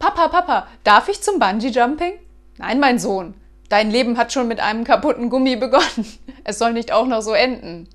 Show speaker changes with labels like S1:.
S1: Papa, Papa, darf ich zum Bungee-Jumping? Nein, mein Sohn. Dein Leben hat schon mit einem kaputten Gummi begonnen. Es soll nicht auch noch so enden.